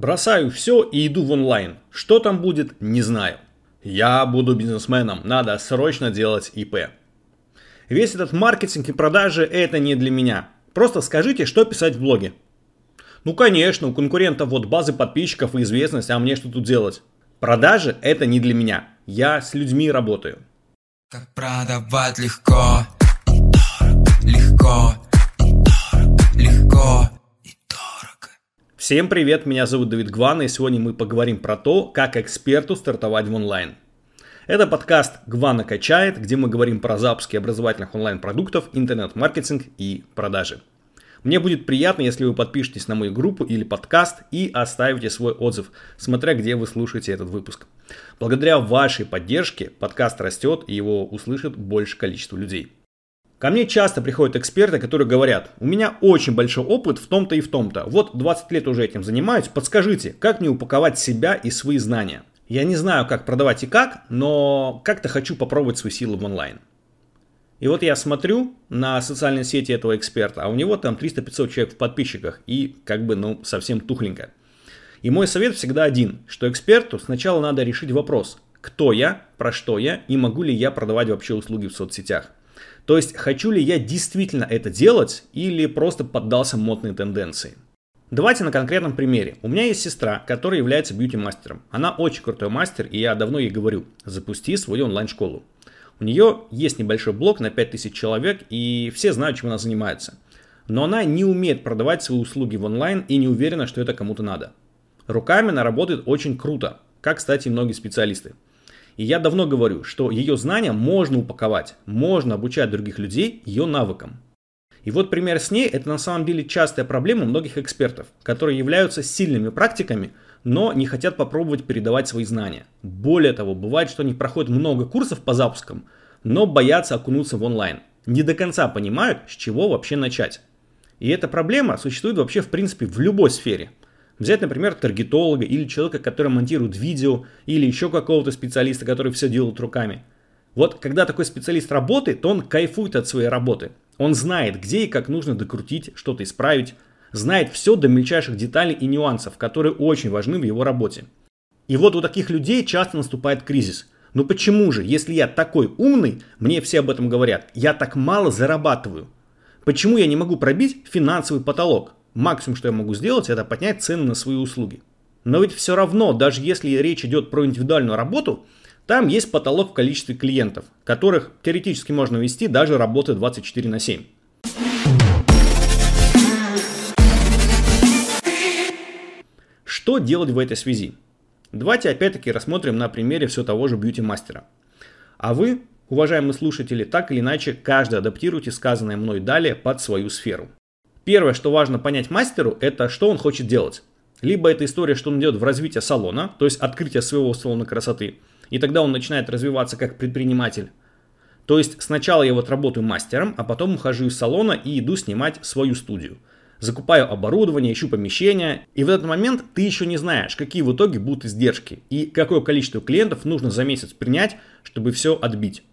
Бросаю все и иду в онлайн. Что там будет, не знаю. Я буду бизнесменом, надо срочно делать ИП. Весь этот маркетинг и продажи это не для меня. Просто скажите, что писать в блоге. Ну конечно, у конкурентов вот базы подписчиков и известность, а мне что тут делать? Продажи это не для меня. Я с людьми работаю. Как продавать легко Всем привет, меня зовут Давид Гван, и сегодня мы поговорим про то, как эксперту стартовать в онлайн. Это подкаст «Гвана качает», где мы говорим про запуски образовательных онлайн-продуктов, интернет-маркетинг и продажи. Мне будет приятно, если вы подпишетесь на мою группу или подкаст и оставите свой отзыв, смотря где вы слушаете этот выпуск. Благодаря вашей поддержке подкаст растет и его услышит больше количество людей. Ко мне часто приходят эксперты, которые говорят, у меня очень большой опыт в том-то и в том-то. Вот 20 лет уже этим занимаюсь, подскажите, как мне упаковать себя и свои знания? Я не знаю, как продавать и как, но как-то хочу попробовать свои силы в онлайн. И вот я смотрю на социальные сети этого эксперта, а у него там 300-500 человек в подписчиках и как бы, ну, совсем тухленько. И мой совет всегда один, что эксперту сначала надо решить вопрос, кто я, про что я и могу ли я продавать вообще услуги в соцсетях. То есть, хочу ли я действительно это делать или просто поддался модной тенденции. Давайте на конкретном примере. У меня есть сестра, которая является бьюти-мастером. Она очень крутой мастер, и я давно ей говорю, запусти свою онлайн-школу. У нее есть небольшой блог на 5000 человек, и все знают, чем она занимается. Но она не умеет продавать свои услуги в онлайн и не уверена, что это кому-то надо. Руками она работает очень круто, как, кстати, многие специалисты. И я давно говорю, что ее знания можно упаковать, можно обучать других людей ее навыкам. И вот пример с ней – это на самом деле частая проблема многих экспертов, которые являются сильными практиками, но не хотят попробовать передавать свои знания. Более того, бывает, что они проходят много курсов по запускам, но боятся окунуться в онлайн. Не до конца понимают, с чего вообще начать. И эта проблема существует вообще в принципе в любой сфере. Взять, например, таргетолога или человека, который монтирует видео, или еще какого-то специалиста, который все делает руками. Вот когда такой специалист работает, то он кайфует от своей работы. Он знает, где и как нужно докрутить, что-то исправить, знает все до мельчайших деталей и нюансов, которые очень важны в его работе. И вот у таких людей часто наступает кризис. Ну почему же, если я такой умный, мне все об этом говорят, я так мало зарабатываю? Почему я не могу пробить финансовый потолок? Максимум, что я могу сделать, это поднять цены на свои услуги. Но ведь все равно, даже если речь идет про индивидуальную работу, там есть потолок в количестве клиентов, которых теоретически можно вести даже работы 24 на 7. Что делать в этой связи? Давайте опять-таки рассмотрим на примере все того же бьюти-мастера. А вы, уважаемые слушатели, так или иначе каждый адаптируйте сказанное мной далее под свою сферу. Первое, что важно понять мастеру, это что он хочет делать. Либо это история, что он идет в развитие салона, то есть открытие своего салона красоты, и тогда он начинает развиваться как предприниматель. То есть сначала я вот работаю мастером, а потом ухожу из салона и иду снимать свою студию – закупаю оборудование, ищу помещение, и в этот момент ты еще не знаешь, какие в итоге будут издержки и какое количество клиентов нужно за месяц принять, чтобы все отбить.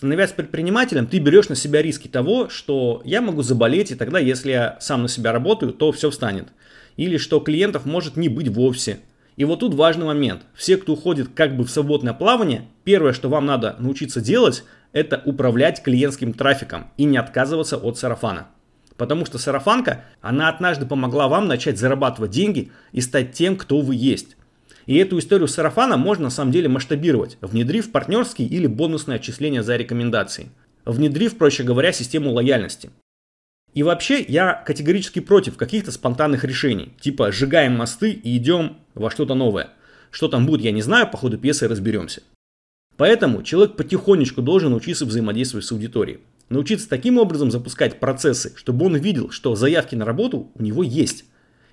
Становясь предпринимателем, ты берешь на себя риски того, что я могу заболеть, и тогда, если я сам на себя работаю, то все встанет. Или что клиентов может не быть вовсе. И вот тут важный момент. Все, кто уходит как бы в свободное плавание, первое, что вам надо научиться делать, это управлять клиентским трафиком и не отказываться от сарафана. Потому что сарафанка, она однажды помогла вам начать зарабатывать деньги и стать тем, кто вы есть. И эту историю сарафана можно на самом деле масштабировать, внедрив партнерские или бонусные отчисления за рекомендации. Внедрив, проще говоря, систему лояльности. И вообще, я категорически против каких-то спонтанных решений, типа сжигаем мосты и идем во что-то новое. Что там будет, я не знаю, по ходу пьесы разберемся. Поэтому человек потихонечку должен учиться взаимодействовать с аудиторией научиться таким образом запускать процессы, чтобы он видел, что заявки на работу у него есть.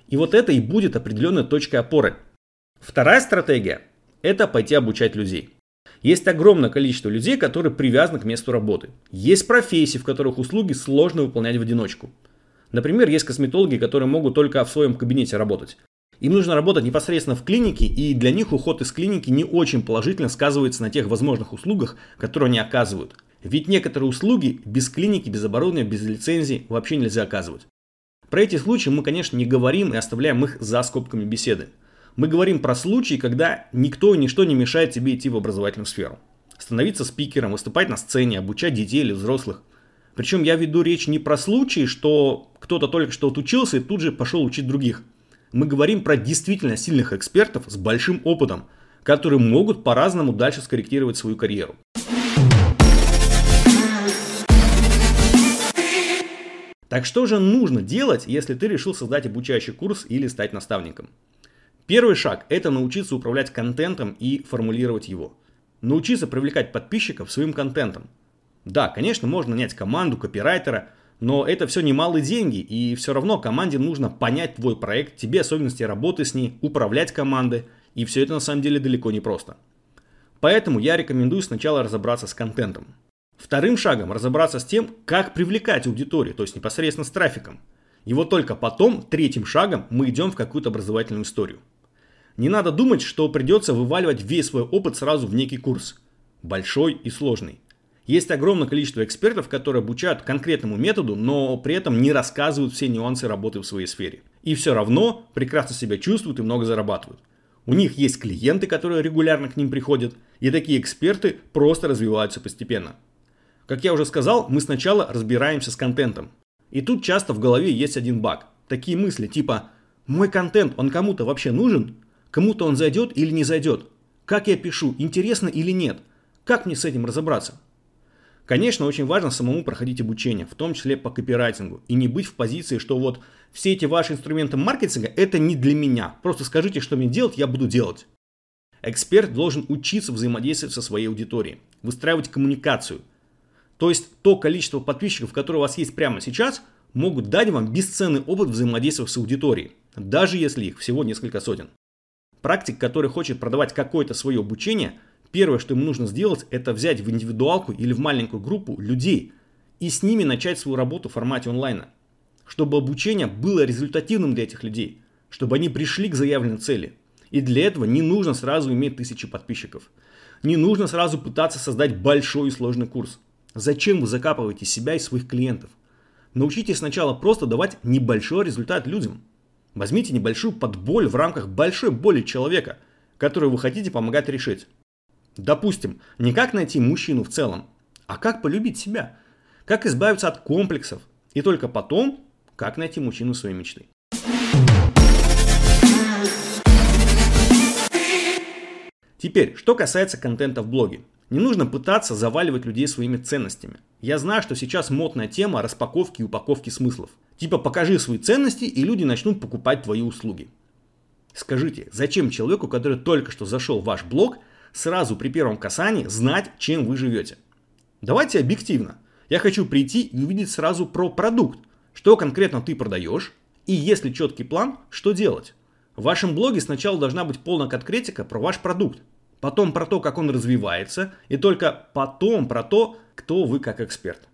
И вот это и будет определенной точкой опоры. Вторая стратегия – это пойти обучать людей. Есть огромное количество людей, которые привязаны к месту работы. Есть профессии, в которых услуги сложно выполнять в одиночку. Например, есть косметологи, которые могут только в своем кабинете работать. Им нужно работать непосредственно в клинике, и для них уход из клиники не очень положительно сказывается на тех возможных услугах, которые они оказывают. Ведь некоторые услуги без клиники, без оборудования, без лицензии вообще нельзя оказывать. Про эти случаи мы, конечно, не говорим и оставляем их за скобками беседы. Мы говорим про случаи, когда никто и ничто не мешает тебе идти в образовательную сферу. Становиться спикером, выступать на сцене, обучать детей или взрослых. Причем я веду речь не про случаи, что кто-то только что отучился и тут же пошел учить других. Мы говорим про действительно сильных экспертов с большим опытом, которые могут по-разному дальше скорректировать свою карьеру. Так что же нужно делать, если ты решил создать обучающий курс или стать наставником? Первый шаг – это научиться управлять контентом и формулировать его. Научиться привлекать подписчиков своим контентом. Да, конечно, можно нанять команду, копирайтера, но это все немалые деньги, и все равно команде нужно понять твой проект, тебе особенности работы с ней, управлять командой, и все это на самом деле далеко не просто. Поэтому я рекомендую сначала разобраться с контентом. Вторым шагом разобраться с тем, как привлекать аудиторию, то есть непосредственно с трафиком. И вот только потом, третьим шагом, мы идем в какую-то образовательную историю. Не надо думать, что придется вываливать весь свой опыт сразу в некий курс. Большой и сложный. Есть огромное количество экспертов, которые обучают конкретному методу, но при этом не рассказывают все нюансы работы в своей сфере. И все равно прекрасно себя чувствуют и много зарабатывают. У них есть клиенты, которые регулярно к ним приходят, и такие эксперты просто развиваются постепенно. Как я уже сказал, мы сначала разбираемся с контентом. И тут часто в голове есть один баг. Такие мысли типа «Мой контент, он кому-то вообще нужен? Кому-то он зайдет или не зайдет? Как я пишу, интересно или нет? Как мне с этим разобраться?» Конечно, очень важно самому проходить обучение, в том числе по копирайтингу, и не быть в позиции, что вот все эти ваши инструменты маркетинга это не для меня. Просто скажите, что мне делать, я буду делать. Эксперт должен учиться взаимодействовать со своей аудиторией, выстраивать коммуникацию – то есть то количество подписчиков, которые у вас есть прямо сейчас, могут дать вам бесценный опыт взаимодействия с аудиторией, даже если их всего несколько сотен. Практик, который хочет продавать какое-то свое обучение, первое, что ему нужно сделать, это взять в индивидуалку или в маленькую группу людей и с ними начать свою работу в формате онлайна, чтобы обучение было результативным для этих людей, чтобы они пришли к заявленной цели. И для этого не нужно сразу иметь тысячи подписчиков. Не нужно сразу пытаться создать большой и сложный курс. Зачем вы закапываете себя и своих клиентов? Научитесь сначала просто давать небольшой результат людям. Возьмите небольшую подболь в рамках большой боли человека, которую вы хотите помогать решить. Допустим, не как найти мужчину в целом, а как полюбить себя, как избавиться от комплексов, и только потом, как найти мужчину своей мечты. Теперь, что касается контента в блоге. Не нужно пытаться заваливать людей своими ценностями. Я знаю, что сейчас модная тема распаковки и упаковки смыслов. Типа покажи свои ценности и люди начнут покупать твои услуги. Скажите, зачем человеку, который только что зашел в ваш блог, сразу при первом касании знать, чем вы живете? Давайте объективно. Я хочу прийти и увидеть сразу про продукт, что конкретно ты продаешь, и если четкий план, что делать. В вашем блоге сначала должна быть полная конкретика про ваш продукт, потом про то, как он развивается, и только потом про то, кто вы как эксперт.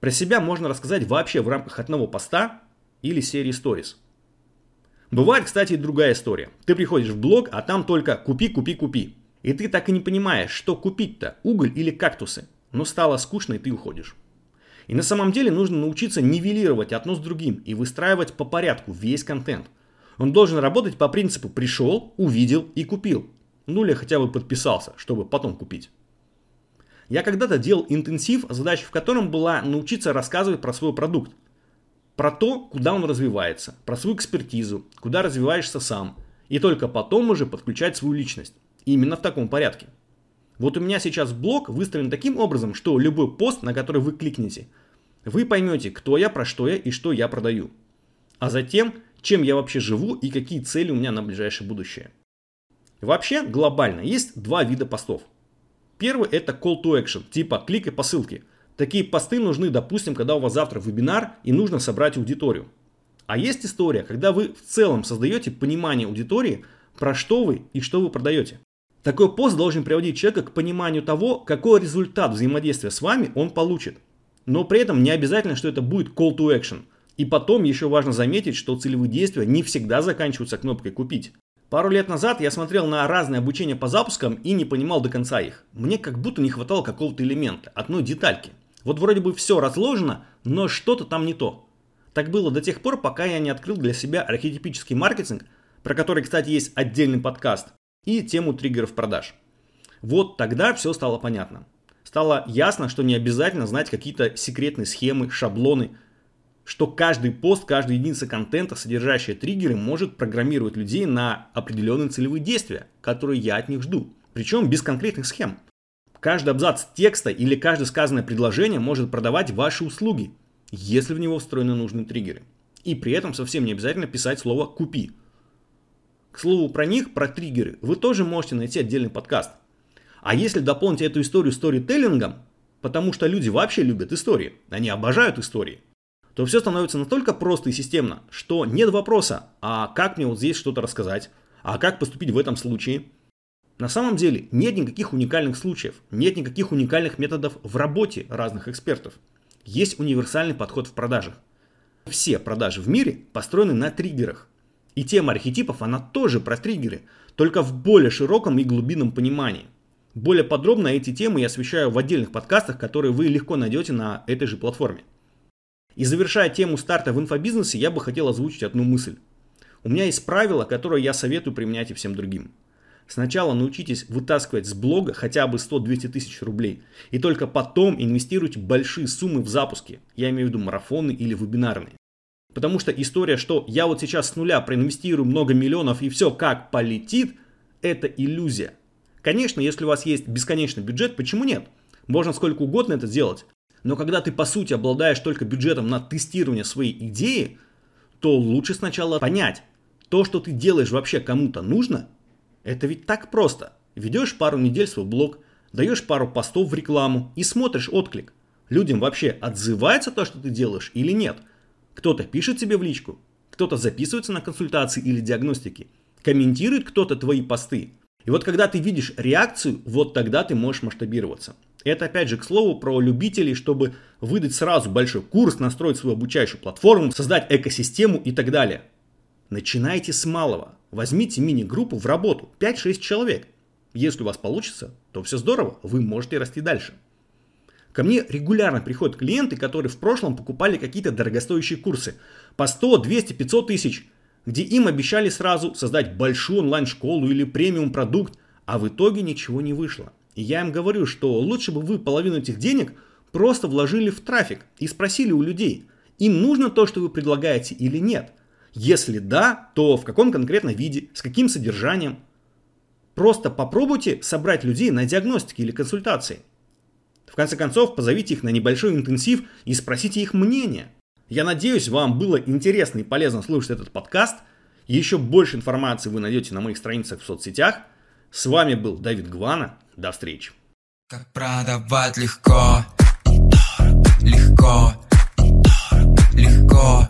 Про себя можно рассказать вообще в рамках одного поста или серии stories. Бывает, кстати, и другая история. Ты приходишь в блог, а там только купи, купи, купи. И ты так и не понимаешь, что купить-то, уголь или кактусы. Но стало скучно, и ты уходишь. И на самом деле нужно научиться нивелировать одно с другим и выстраивать по порядку весь контент. Он должен работать по принципу пришел, увидел и купил. Ну или хотя бы подписался, чтобы потом купить. Я когда-то делал интенсив, задача в котором была научиться рассказывать про свой продукт. Про то, куда он развивается, про свою экспертизу, куда развиваешься сам. И только потом уже подключать свою личность. И именно в таком порядке. Вот у меня сейчас блог выстроен таким образом, что любой пост, на который вы кликнете, вы поймете, кто я, про что я и что я продаю. А затем, чем я вообще живу и какие цели у меня на ближайшее будущее. Вообще, глобально, есть два вида постов. Первый это call to action, типа кликай по ссылке. Такие посты нужны, допустим, когда у вас завтра вебинар и нужно собрать аудиторию. А есть история, когда вы в целом создаете понимание аудитории, про что вы и что вы продаете. Такой пост должен приводить человека к пониманию того, какой результат взаимодействия с вами он получит. Но при этом не обязательно, что это будет call to action. И потом еще важно заметить, что целевые действия не всегда заканчиваются кнопкой «Купить». Пару лет назад я смотрел на разные обучения по запускам и не понимал до конца их. Мне как будто не хватало какого-то элемента, одной детальки. Вот вроде бы все разложено, но что-то там не то. Так было до тех пор, пока я не открыл для себя архетипический маркетинг, про который, кстати, есть отдельный подкаст, и тему триггеров продаж. Вот тогда все стало понятно. Стало ясно, что не обязательно знать какие-то секретные схемы, шаблоны, что каждый пост, каждая единица контента, содержащая триггеры, может программировать людей на определенные целевые действия, которые я от них жду. Причем без конкретных схем. Каждый абзац текста или каждое сказанное предложение может продавать ваши услуги, если в него встроены нужные триггеры. И при этом совсем не обязательно писать слово «купи». К слову про них, про триггеры, вы тоже можете найти отдельный подкаст. А если дополнить эту историю сторителлингом, потому что люди вообще любят истории, они обожают истории, то все становится настолько просто и системно, что нет вопроса, а как мне вот здесь что-то рассказать, а как поступить в этом случае. На самом деле нет никаких уникальных случаев, нет никаких уникальных методов в работе разных экспертов. Есть универсальный подход в продажах. Все продажи в мире построены на триггерах. И тема архетипов, она тоже про триггеры, только в более широком и глубинном понимании. Более подробно эти темы я освещаю в отдельных подкастах, которые вы легко найдете на этой же платформе. И завершая тему старта в инфобизнесе, я бы хотел озвучить одну мысль. У меня есть правило, которое я советую применять и всем другим. Сначала научитесь вытаскивать с блога хотя бы 100-200 тысяч рублей. И только потом инвестируйте большие суммы в запуски. Я имею в виду марафоны или вебинарные. Потому что история, что я вот сейчас с нуля проинвестирую много миллионов и все как полетит, это иллюзия. Конечно, если у вас есть бесконечный бюджет, почему нет? Можно сколько угодно это сделать. Но когда ты по сути обладаешь только бюджетом на тестирование своей идеи, то лучше сначала понять, то, что ты делаешь вообще кому-то нужно, это ведь так просто. Ведешь пару недель свой блог, даешь пару постов в рекламу и смотришь отклик. Людям вообще отзывается то, что ты делаешь или нет? Кто-то пишет тебе в личку, кто-то записывается на консультации или диагностики, комментирует кто-то твои посты. И вот когда ты видишь реакцию, вот тогда ты можешь масштабироваться. Это опять же к слову про любителей, чтобы выдать сразу большой курс, настроить свою обучающую платформу, создать экосистему и так далее. Начинайте с малого. Возьмите мини-группу в работу, 5-6 человек. Если у вас получится, то все здорово, вы можете расти дальше. Ко мне регулярно приходят клиенты, которые в прошлом покупали какие-то дорогостоящие курсы по 100, 200, 500 тысяч, где им обещали сразу создать большую онлайн-школу или премиум продукт, а в итоге ничего не вышло. И я им говорю, что лучше бы вы половину этих денег просто вложили в трафик и спросили у людей, им нужно то, что вы предлагаете или нет. Если да, то в каком конкретно виде, с каким содержанием. Просто попробуйте собрать людей на диагностике или консультации. В конце концов, позовите их на небольшой интенсив и спросите их мнение. Я надеюсь, вам было интересно и полезно слушать этот подкаст. Еще больше информации вы найдете на моих страницах в соцсетях. С вами был Давид Гвана. До встречи. Как продавать легко, легко, легко.